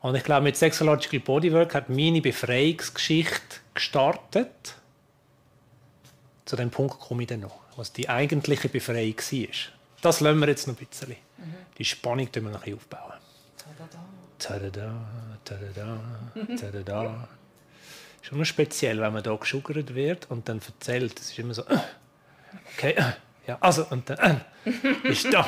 Und ich glaube, mit Sexological Bodywork hat meine Befreiungsgeschichte gestartet. Zu dem Punkt komme ich dann noch, was die eigentliche Befreiung war. Das lassen wir jetzt noch ein bisschen. Mhm. Die Spannung wir noch ein bisschen aufbauen. Tada, tada, tada, Schon noch speziell, wenn man da geschuggert wird und dann erzählt. Es ist immer so, okay, ja, also, und dann ist da.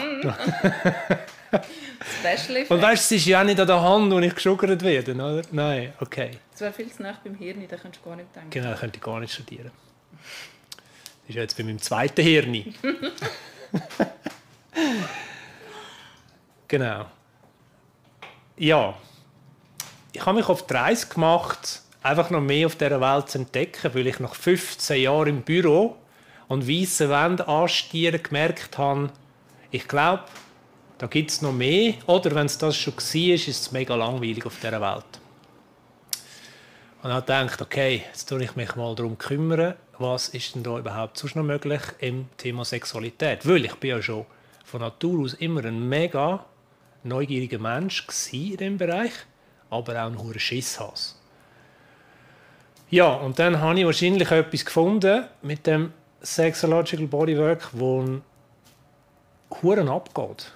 Und weißt du, es ist ja nicht an der Hand, wo ich geschuggert werde, oder? Nein, okay. Das wäre viel zu nah beim Hirn, da könntest du gar nicht denken. Genau, da könnte ich gar nicht studieren. Das ist ja jetzt bei meinem zweiten Hirn. genau. Ja. Ich habe mich auf die Reise gemacht, einfach noch mehr auf dieser Welt zu entdecken, weil ich nach 15 Jahren im Büro und weiße Wände anstieren gemerkt habe, ich glaube, da gibt es noch mehr. Oder wenn es das schon war, ist es mega langweilig auf dieser Welt. Und dann gedacht, okay, jetzt tue ich mich mal darum kümmern, was ist denn da überhaupt sonst noch möglich im Thema Sexualität. Weil ich bin ja schon von Natur aus immer ein mega neugieriger Mensch in diesem Bereich, aber auch ein hoher Schisshas. Ja, und dann habe ich wahrscheinlich etwas gefunden mit dem Sexological Bodywork, wo Huren abgeht.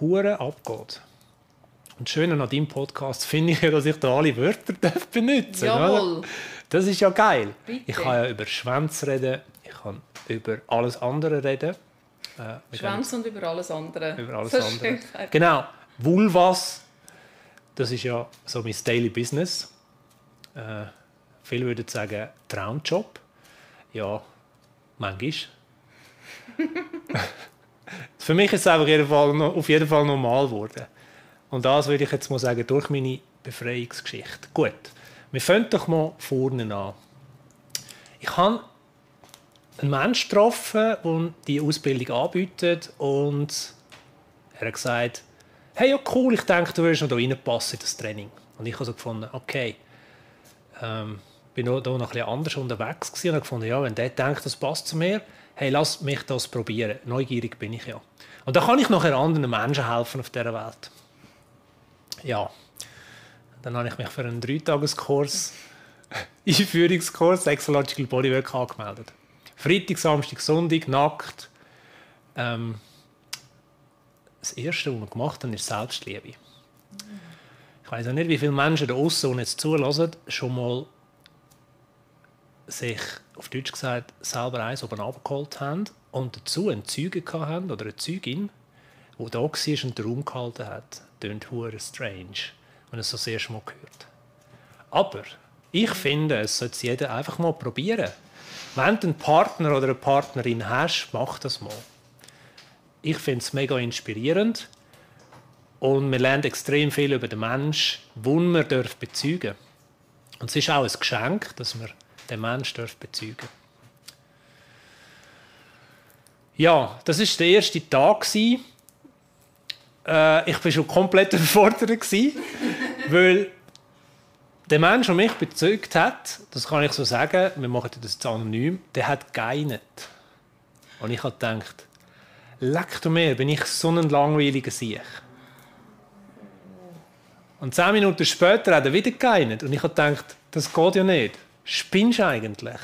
Huren abgeht. Und das Schöne an deinem Podcast finde ich ja, dass ich da alle Wörter benutzen darf. Jawohl. Das ist ja geil. Bitte. Ich kann ja über Schwänze reden, ich kann über alles andere reden. Äh, wir Schwanz und über alles andere. Über alles Das andere. schön. Genau. Vulvas, das ist ja so mein Daily Business. Äh, viele würden sagen, Traumjob. Ja, manchmal. Für mich ist es einfach jeden Fall, auf jeden Fall normal geworden. Und das würde ich jetzt mal sagen, durch meine Befreiungsgeschichte. Gut, wir fangen doch mal vorne an. Ich habe einen Menschen getroffen, der die Ausbildung anbietet und er hat gesagt, hey, ja cool, ich denke, du würdest noch da reinpassen in das Training. Und ich habe so gefunden, okay, ähm, bin noch, da noch ein anders unterwegs gewesen und habe gefunden, ja, wenn der denkt, das passt zu mir, hey, lass mich das probieren. Neugierig bin ich ja. Und da kann ich nachher anderen Menschen helfen auf dieser Welt. Ja, dann habe ich mich für einen Dreitageskurs, Einführungskurs Sexological Bodywork angemeldet. Freitag, Samstag, Sonntag, nackt. Ähm, das Erste, was wir gemacht haben, ist Selbstliebe. Ich weiß auch nicht, wie viele Menschen da außen, jetzt zulassen, schon mal sich, auf Deutsch gesagt, selber eins oben abgeholt haben und dazu einen Zeuge gehabt haben oder eine Zeugin, die da war und den Raum gehalten hat. Tönt hure strange, wenn man es so erste Mal hört. Aber ich finde, es sollte jeder einfach mal probieren. Wenn du einen Partner oder eine Partnerin hast, mach das mal. Ich finde es mega inspirierend und wir lernen extrem viel über den Menschen, den dürfen bezeugen Und es ist auch ein Geschenk, dass wir den Menschen dürfen bezeugen Ja, das ist der erste Tag. Äh, ich war schon komplett überfordert, weil der Mensch, der mich bezeugt hat, das kann ich so sagen, wir machen das jetzt anonym, der hat geinet. Und ich habe gedacht, leck du mir, bin ich so ein langweiliger Sieg. Und zehn Minuten später hat er wieder geinet. Und ich habe gedacht, das geht ja nicht. Spinnst du eigentlich?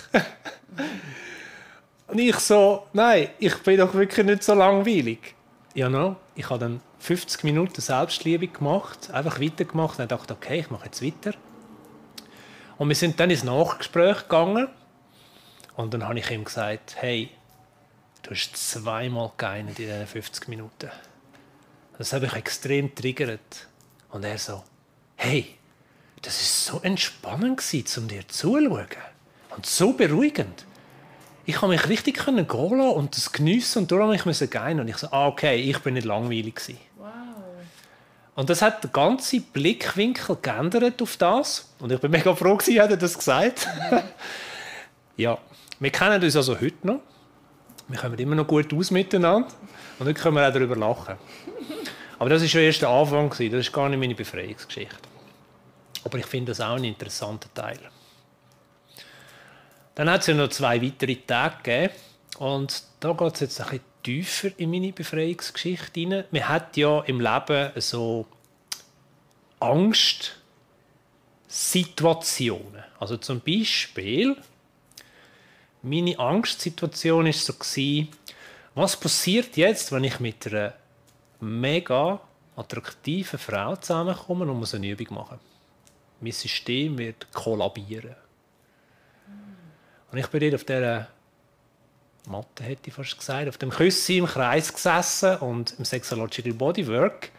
und ich so, nein, ich bin doch wirklich nicht so langweilig. Ja, no. Ich habe dann 50 Minuten Selbstliebe gemacht, einfach weitergemacht und dachte, okay, ich mache jetzt weiter. Und wir sind dann ins Nachgespräch gegangen und dann habe ich ihm gesagt, hey, du hast zweimal geinert in diesen 50 Minuten. Das habe ich extrem triggert. Und er so, hey, das ist so entspannend gewesen, um dir zuzuschauen. Und so beruhigend. Ich habe mich richtig können gehen lassen und das geniessen und darum musste ich gehen. Und ich so, ah, okay, ich bin nicht langweilig gewesen. Wow. Und das hat den ganzen Blickwinkel geändert auf das. Und ich bin mega froh, hat er das gesagt. ja, wir kennen uns also heute noch. Wir kommen immer noch gut aus miteinander. Und heute können wir auch darüber lachen. Aber das war schon erst der Anfang. Das ist gar nicht meine Befreiungsgeschichte. Aber ich finde das auch einen interessanten Teil. Dann hat es ja noch zwei weitere Tage gegeben. Und da geht es jetzt ein bisschen tiefer in meine Befreiungsgeschichte hinein. Man hat ja im Leben so Angst Situationen. Also zum Beispiel, meine Angstsituation war so, was passiert jetzt, wenn ich mit einer mega attraktiven Frau zusammenkomme und muss eine Übung machen? Mein System wird kollabieren. Und ich bin dort auf dieser Matte, hätte ich fast gesagt, auf dem Küssi im Kreis gesessen und im Sexological Bodywork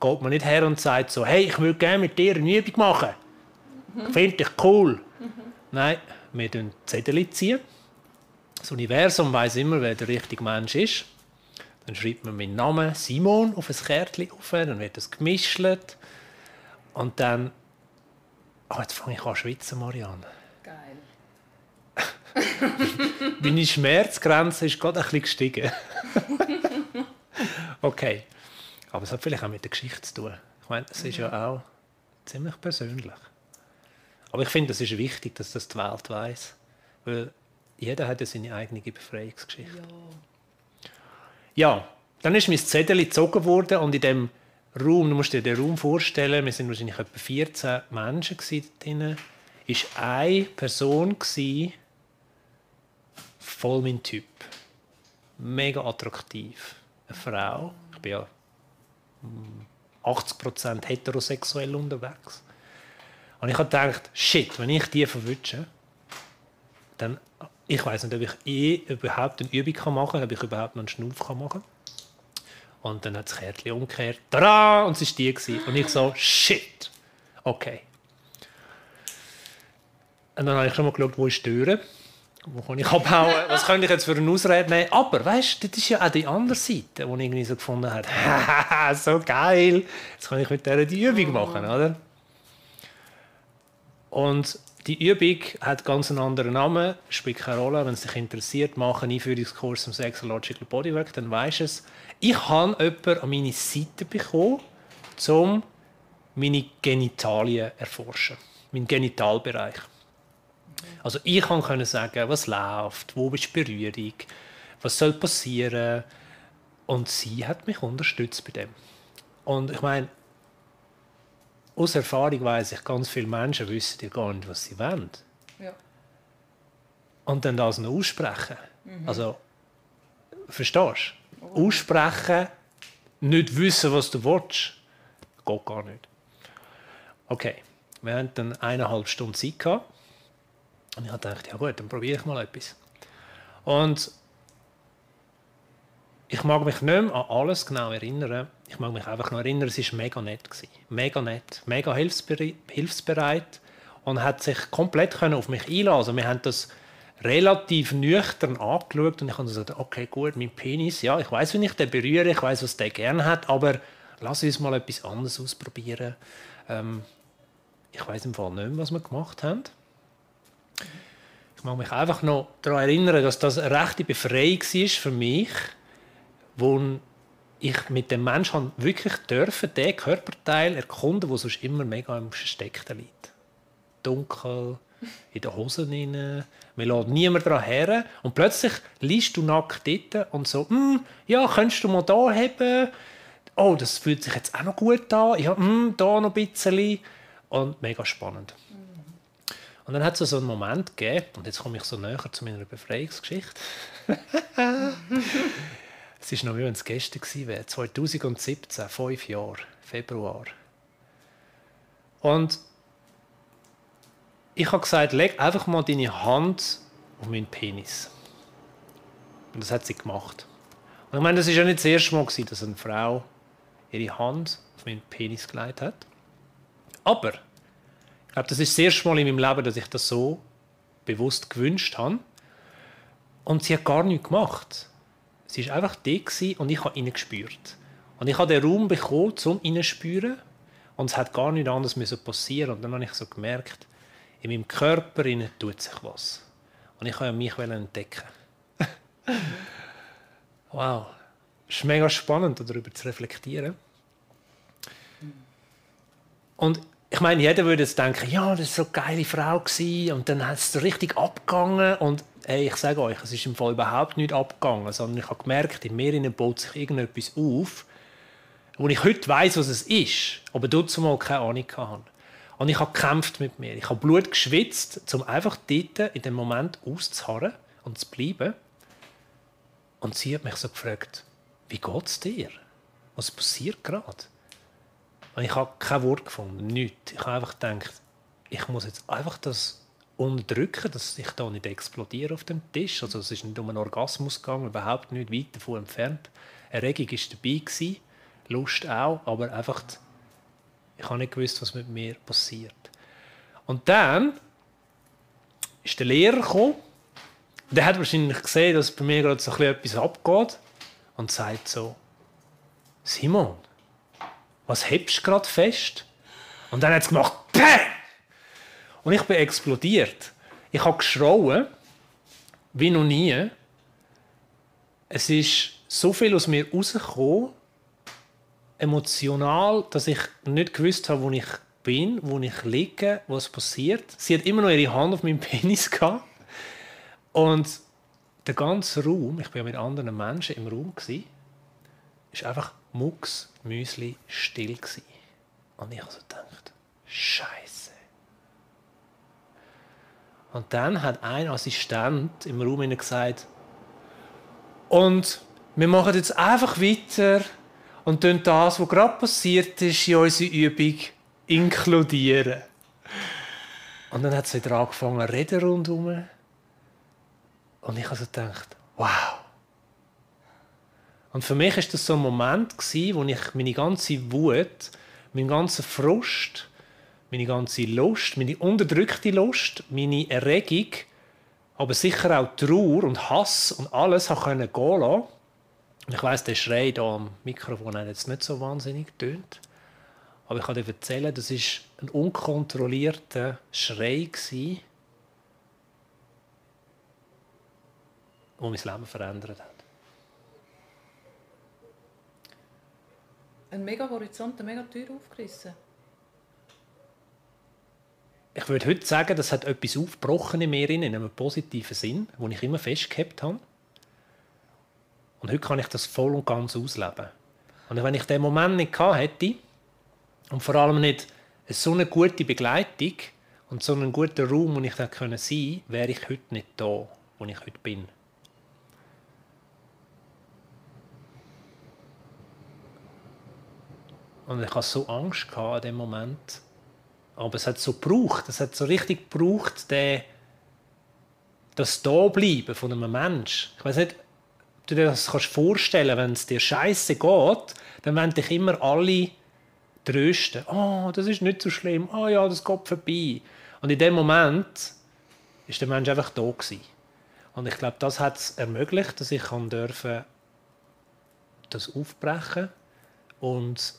geht man nicht her und sagt so, hey, ich würde gerne mit dir eine Übung machen. Mhm. Finde ich cool. Mhm. Nein, wir ziehen Zettel ziehen. Das Universum weiß immer, wer der richtige Mensch ist. Dann schreibt man meinen Namen Simon auf ein Kärtchen auf, dann wird das gemischt. Und dann. Oh, jetzt fange ich an schwitzen, Marianne. Geil. Meine Schmerzgrenze ist gerade ein bisschen gestiegen. okay. Aber es hat vielleicht auch mit der Geschichte zu tun. Ich meine, es ist ja auch ziemlich persönlich. Aber ich finde, es ist wichtig, dass das die Welt weiß, weil jeder hat ja seine eigene Befreiungsgeschichte. Ja. ja, dann ist mein Zettel gezogen worden und in dem Raum, du musst dir den Raum vorstellen, wir sind wahrscheinlich etwa 14 Menschen drin, ist eine Person voll mein Typ, mega attraktiv, eine Frau. Ich bin ja 80% heterosexuell unterwegs. Und ich habe gedacht, shit, wenn ich die verwünsche, dann, ich weiß nicht, ob ich eh überhaupt eine Übung machen kann, ob ich überhaupt noch einen Schnuff machen kann. Und dann hat das Kärtchen umgekehrt, tada, und es war die. Gewesen. Und ich so, shit, okay. Und dann habe ich schon mal geschaut, wo ist die Tür wo kann ich abhauen? Was könnte ich jetzt für eine Ausrede nehmen? Aber, weißt du, das ist ja auch die andere Seite, die ich irgendwie so gefunden habe. so geil! Jetzt kann ich mit der die Übung machen, oder? Und die Übung hat ganz einen anderen Namen, spielt keine Rolle. Wenn es dich interessiert, mach einen Einführungskurs im Sexological Bodywork, dann weisst du es. Ich habe jemanden an meine Seite bekommen, um meine Genitalien zu erforschen. Mein Genitalbereich. Also ich kann sagen, was läuft, wo ist die Berührung, was soll passieren. Und sie hat mich unterstützt bei dem. Und ich meine, aus Erfahrung weiß ich, ganz viele Menschen wissen ja gar nicht, was sie wollen. Ja. Und dann das noch aussprechen. Mhm. Also, verstehst du? Oh. Aussprechen, nicht wissen, was du willst, geht gar nicht. Okay, wir hatten dann eineinhalb Stunden Zeit gehabt. Und ich gedacht, ja gut, dann probiere ich mal etwas. Und ich mag mich nicht mehr an alles genau erinnern. Ich mag mich einfach noch erinnern, es war mega nett. Gewesen. Mega nett, mega hilfsbereit und hat sich komplett auf mich einlassen also Wir haben das relativ nüchtern angeschaut und ich habe gesagt, okay, gut, mein Penis, ja, ich weiß, wenn ich den berühre, ich weiß, was der gerne hat, aber lass uns mal etwas anderes ausprobieren. Ähm, ich weiß im Fall nicht mehr, was wir gemacht haben. Ich mag mich einfach noch daran erinnern, dass das eine rechte Befreiung war für mich, wo ich mit dem Menschen wirklich dürfen, den Körperteil erkunden, der sonst immer mega im Versteckten liegt. Dunkel, in den Hosen rein, man lässt niemand daran her. Und plötzlich liest du nackt dort und so, hm, ja, könntest du mal da haben? Oh, das fühlt sich jetzt auch noch gut an. Ja, hm, da noch ein bisschen. Und mega spannend. Und dann hat es so einen Moment gegeben, und jetzt komme ich so näher zu meiner Befreiungsgeschichte. es war noch wie wenn es gestern wäre. 2017, fünf Jahre, Februar. Und ich habe gesagt, leg einfach mal deine Hand auf meinen Penis. Und das hat sie gemacht. Und ich meine, das war ja nicht das erste Mal, dass eine Frau ihre Hand auf meinen Penis gelegt hat. Aber ich glaube, das ist das erste Mal in meinem Leben, dass ich das so bewusst gewünscht habe. Und sie hat gar nichts gemacht. Sie war einfach da und ich habe ihn gespürt. Und ich habe den Raum bekommen, um ihn zu spüren. Und es hat gar nichts anderes passieren Und dann habe ich so gemerkt, in meinem Körper tut sich was. Und ich habe mich entdecken. wow. Es ist mega spannend, darüber zu reflektieren. Und ich meine, jeder würde jetzt denken, ja, das war so eine geile Frau gewesen, und dann hat es richtig abgegangen und hey, ich sage euch, es ist im Fall überhaupt nicht abgegangen, sondern ich habe gemerkt, in mir baut sich irgendetwas auf, wo ich heute weiß, was es ist, aber dazu mal keine Ahnung hatte. Und ich habe gekämpft mit mir. Ich habe Blut geschwitzt, um einfach dort in dem Moment auszuharren und zu bleiben. Und sie hat mich so gefragt, wie geht es dir? Was passiert gerade? Und ich habe kein Wort gefunden, nichts. Ich habe einfach gedacht, ich muss jetzt einfach das unterdrücken, dass ich da nicht explodiere auf dem Tisch. Also es ist nicht um einen Orgasmus gegangen, überhaupt nicht weit davon entfernt. Erregung war dabei, gewesen, Lust auch, aber einfach, ich habe nicht gewusst, was mit mir passiert. Und dann ist der Lehrer gekommen, der hat wahrscheinlich gesehen, dass bei mir gerade so etwas abgeht und sagt so, Simon, was hebst du gerade fest? Und dann hat es gemacht, Bäh! Und ich bin explodiert. Ich habe geschrauen, wie noch nie. Es ist so viel aus mir rausgekommen, emotional, dass ich nicht gewusst habe, wo ich bin, wo ich liege, was passiert. Sie hat immer noch ihre Hand auf meinem Penis gehabt. Und der ganze Raum, ich war ja mit anderen Menschen im Raum, war einfach mucks, müsli, still. Gewesen. Und ich habe so gedacht, Scheiße. Und dann hat ein Assistent im Raum gesagt, und wir machen jetzt einfach weiter und tun das, was gerade passiert ist, in unsere Übung inkludieren. Und dann hat sie wieder angefangen reden rundherum. Und ich habe so gedacht, wow. Und für mich ist das so ein Moment wo ich meine ganze Wut, meinen ganzen Frust, meine ganze Lust, meine unterdrückte Lust, meine Erregung, aber sicher auch Trauer und Hass und alles gehen lassen ich weiß, der Schrei hier am Mikrofon hat jetzt nicht so wahnsinnig tönt. Aber ich kann dir erzählen, das war ein unkontrollierter Schrei, der mein Leben verändert hat. Ein mega Horizont, eine mega Tür aufgerissen. Ich würde heute sagen, das hat etwas aufgebrochen in mir, in einem positiven Sinn, wo ich immer festgehabt habe. Und heute kann ich das voll und ganz ausleben. Und wenn ich den Moment nicht gehabt hätte und vor allem nicht so eine gute Begleitung und so einen guten Raum, wo ich da sein konnte, wäre ich heute nicht da, wo ich heute bin. Und ich hatte so Angst in dem Moment. Aber es hat so gebraucht, es hat so richtig gebraucht, das Dableiben von einem Menschen. Ich weiß nicht, du dir das kannst vorstellen, wenn es dir scheiße geht, dann wollen dich immer alle trösten. Oh, das ist nicht so schlimm. Oh ja, das geht vorbei. Und in dem Moment ist der Mensch einfach da gewesen. Und ich glaube, das hat es ermöglicht, dass ich kann dürfen das aufbrechen und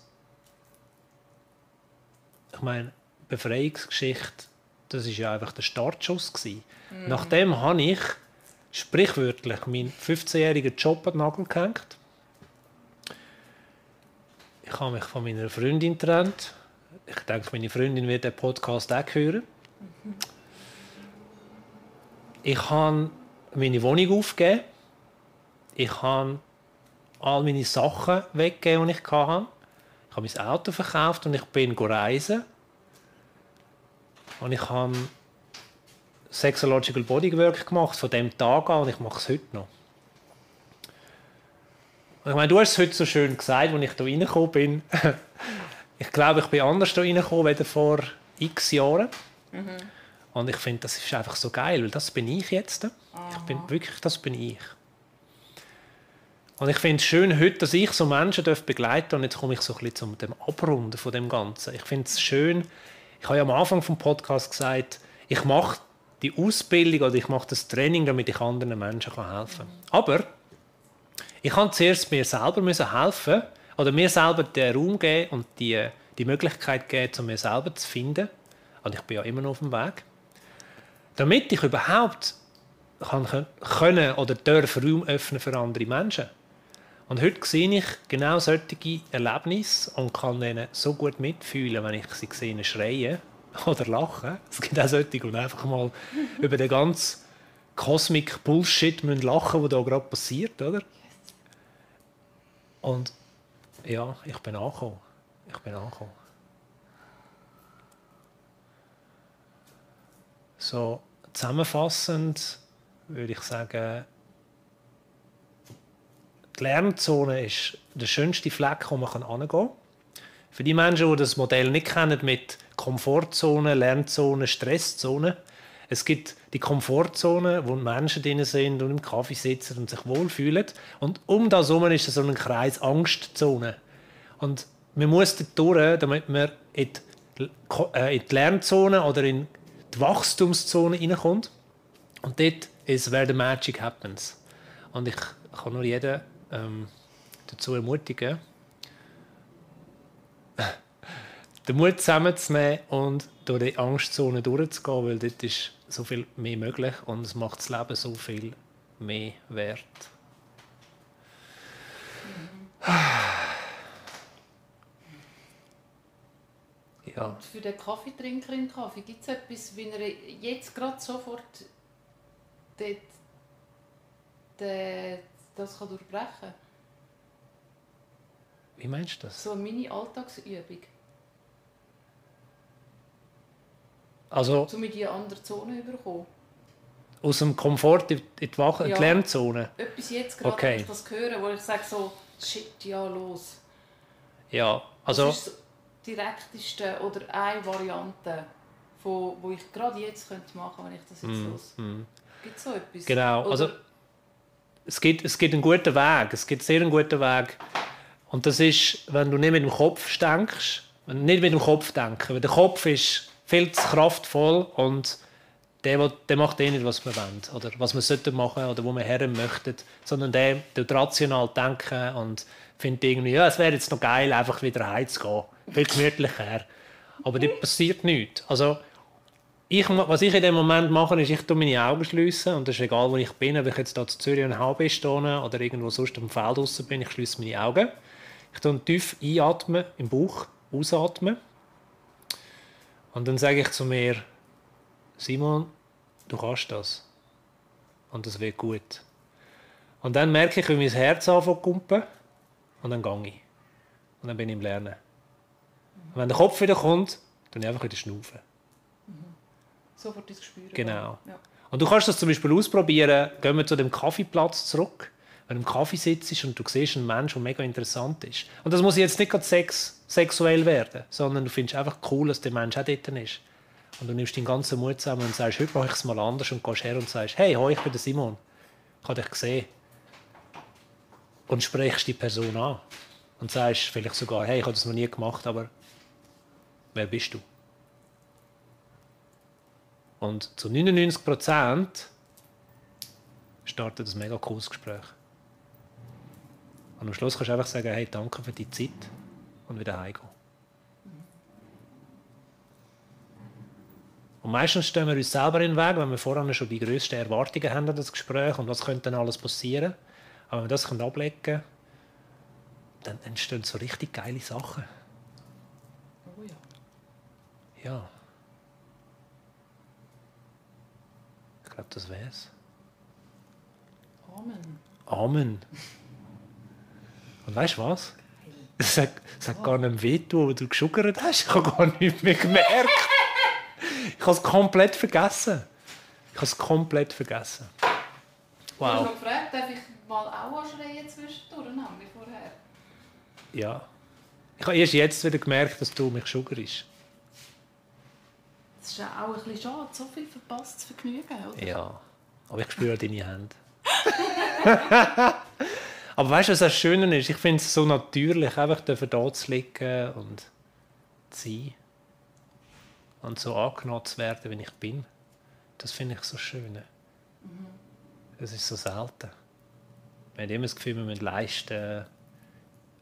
ich meine Befreiungsgeschichte, das ist ja einfach der Startschuss gewesen. Mhm. Nachdem habe ich sprichwörtlich meinen 15-jährigen Job an den Nagel gehängt. Ich habe mich von meiner Freundin getrennt. Ich denke, meine Freundin wird den Podcast auch hören. Ich habe meine Wohnung aufgegeben. Ich habe all meine Sachen weggegeben, die ich hatte. Ich habe mein Auto verkauft und ich bin reisen. Und ich habe Sexological Bodywork gemacht, von dem Tag an, und ich mache es heute noch. Und ich meine, du hast es heute so schön gesagt, als ich hier reingekommen bin. ich glaube, ich bin anders hier reingekommen als vor x Jahren. Mhm. Und ich finde, das ist einfach so geil, weil das bin ich jetzt. Aha. Ich bin wirklich, das bin ich. Und ich finde es schön heute, dass ich so Menschen begleiten darf. Und jetzt komme ich so ein bisschen zum Abrunden von dem Ganzen. Ich finde es schön, ich habe ja am Anfang vom Podcast gesagt, ich mache die Ausbildung oder ich mache das Training, damit ich anderen Menschen helfen kann. Aber ich kann zuerst mir selber helfen oder mir selber den Raum geben und die, die Möglichkeit geben, um mir selber zu finden. Und ich bin ja immer noch auf dem Weg. Damit ich überhaupt kann, können oder darf Raum öffnen für andere Menschen. Und heute sehe ich genau solche Erlebnisse und kann ihnen so gut mitfühlen, wenn ich sie sehe, schreien oder lachen. Es gibt auch solche, die einfach mal über den ganzen Cosmic Bullshit müssen lachen, was da gerade passiert, oder? Und ja, ich bin angekommen. Ich bin angekommen. So zusammenfassend würde ich sagen, die Lernzone ist der schönste Fleck, wo man hingehen kann. Für die Menschen, die das Modell nicht kennen mit Komfortzone, Lernzone, Stresszone, es gibt die Komfortzone, wo Menschen drin sind und im Kaffee sitzen und sich wohlfühlen. Und um das herum ist so ein Kreis Angstzone. Und man muss dort durch, damit man in die, äh, in die Lernzone oder in die Wachstumszone reinkommt. Und dort ist where the magic happens. Und ich kann nur jeden ähm, dazu ermutigen, den Mut zusammenzunehmen und durch die Angstzone durchzugehen, weil dort ist so viel mehr möglich und es macht das Leben so viel mehr wert. Ja. Und für den Kaffeetrinker im Kaffee gibt es etwas, wenn er jetzt gerade sofort dort, den, das kann durchbrechen kann? Wie meinst du das? So eine Mini-Alltagsübung. Also, um in die andere Zone überkommen. Aus dem Komfort in die, Wach ja. die Lernzone? Etwas jetzt gerade, okay. ich das höre, wo ich sage so, shit, ja, los. Ja, also... Das ist das direkteste oder eine Variante, von, wo ich gerade jetzt könnte machen könnte, wenn ich das jetzt mm, los. Mm. Gibt es so etwas? Genau, oder? also es gibt, es gibt einen guten Weg, es gibt sehr einen guten Weg. Und das ist, wenn du nicht mit dem Kopf denkst, nicht mit dem Kopf denken, weil der Kopf ist viel zu kraftvoll und der, der macht eh nicht, was wir wollen oder was wir sollten machen oder wo wir her möchten, sondern der tut rational denken und findet irgendwie, ja, es wäre jetzt noch geil, einfach wieder heimzugehen, viel gemütlicher. Aber das passiert nichts. Also, ich, was ich in dem Moment mache, ist, ich meine Augen schließen und das ist egal, wo ich bin, ob ich jetzt hier zu Zürich und Halbe stehe oder irgendwo sonst am Feld draußen bin, ich schließe meine Augen. Ich tue tief einatmen im Bauch, ausatmen und dann sage ich zu mir, Simon, du kannst das. Und das wird gut. Und dann merke ich, wie mein Herz anfängt zu. Und dann gehe ich. Und dann bin ich im Lernen. Und wenn der Kopf wieder kommt, dann ich einfach wieder schnaufen. Sofort ins Gespür. Genau. Ja. Und du kannst das zum Beispiel ausprobieren. Gehen wir zu dem Kaffeeplatz zurück wenn du im Kaffee sitzt und du siehst einen Menschen, der mega interessant ist. Und das muss jetzt nicht gerade sex sexuell werden, sondern du findest einfach cool, dass der Mensch auch dort ist. Und du nimmst deinen ganzen Mut zusammen und sagst, heute mache ich es mal anders und gehst her und sagst, hey, hoi, ich bin der Simon. Ich habe dich gesehen. Und sprichst die Person an. Und sagst vielleicht sogar, hey, ich habe das noch nie gemacht, aber wer bist du? Und zu 99 Prozent startet ein mega cooles Gespräch. Und am Schluss kannst du einfach sagen, hey, danke für die Zeit und wieder heimgehen. Und meistens stehen wir uns selber in den Weg, wenn wir vorher schon die grössten Erwartungen haben an das Gespräch und was könnte dann alles passieren. Aber wenn wir das ablegen können, dann entstehen so richtig geile Sachen. Oh ja. Ja. Glaube, das wär's. Amen. Amen. Und weißt du was? Es hat, es hat gar nicht wehtun, wo du geschuggert hast. Ich habe gar nichts mehr gemerkt. Ich habe es komplett vergessen. Ich habe es komplett vergessen. Wow. Ich habe gefragt, darf ich mal auch anschreien zwischendurch, wie vorher? Ja. Ich habe erst jetzt wieder gemerkt, dass du mich schuggerst. Das ist ja auch ein bisschen schade, so viel verpasstes Vergnügen, oder? Ja, aber ich spüre deine Hände. Aber weißt du, was das Schöne ist? Ich finde es so natürlich, einfach da zu liegen und zu sein. Und so angenommen zu werden, wie ich bin. Das finde ich so schön. Mhm. Das ist so selten. Wir haben immer das Gefühl, wir müssen leisten,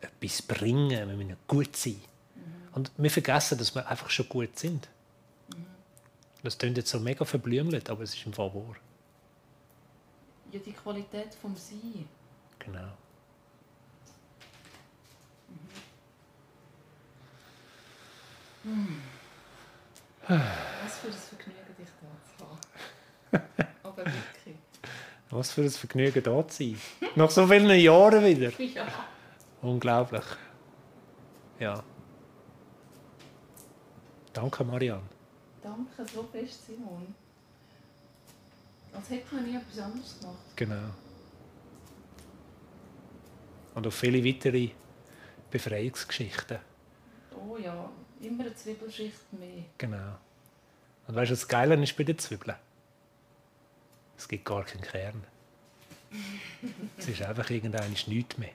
etwas bringen, wir müssen gut sein. Mhm. Und wir vergessen, dass wir einfach schon gut sind. Mhm. Das klingt jetzt so mega verblümelt, aber es ist im Fall wahr. Ja, die Qualität vom Sein. Genau. Hm. Was für ein Vergnügen, dich da zu haben. Aber wirklich. Was für ein Vergnügen, da zu sein. Nach so vielen Jahren wieder. Ja. Unglaublich. Ja. Danke, Marianne. Danke so fest, Simon. Als hätte man nie etwas anderes gemacht. Genau. Und auch viele weitere Befreiungsgeschichten. Oh ja, immer eine Zwiebelschicht mehr. Genau. Und weißt du, was das Geile ist bei den Zwiebeln? Es gibt gar keinen Kern. es ist einfach irgendein nichts mehr.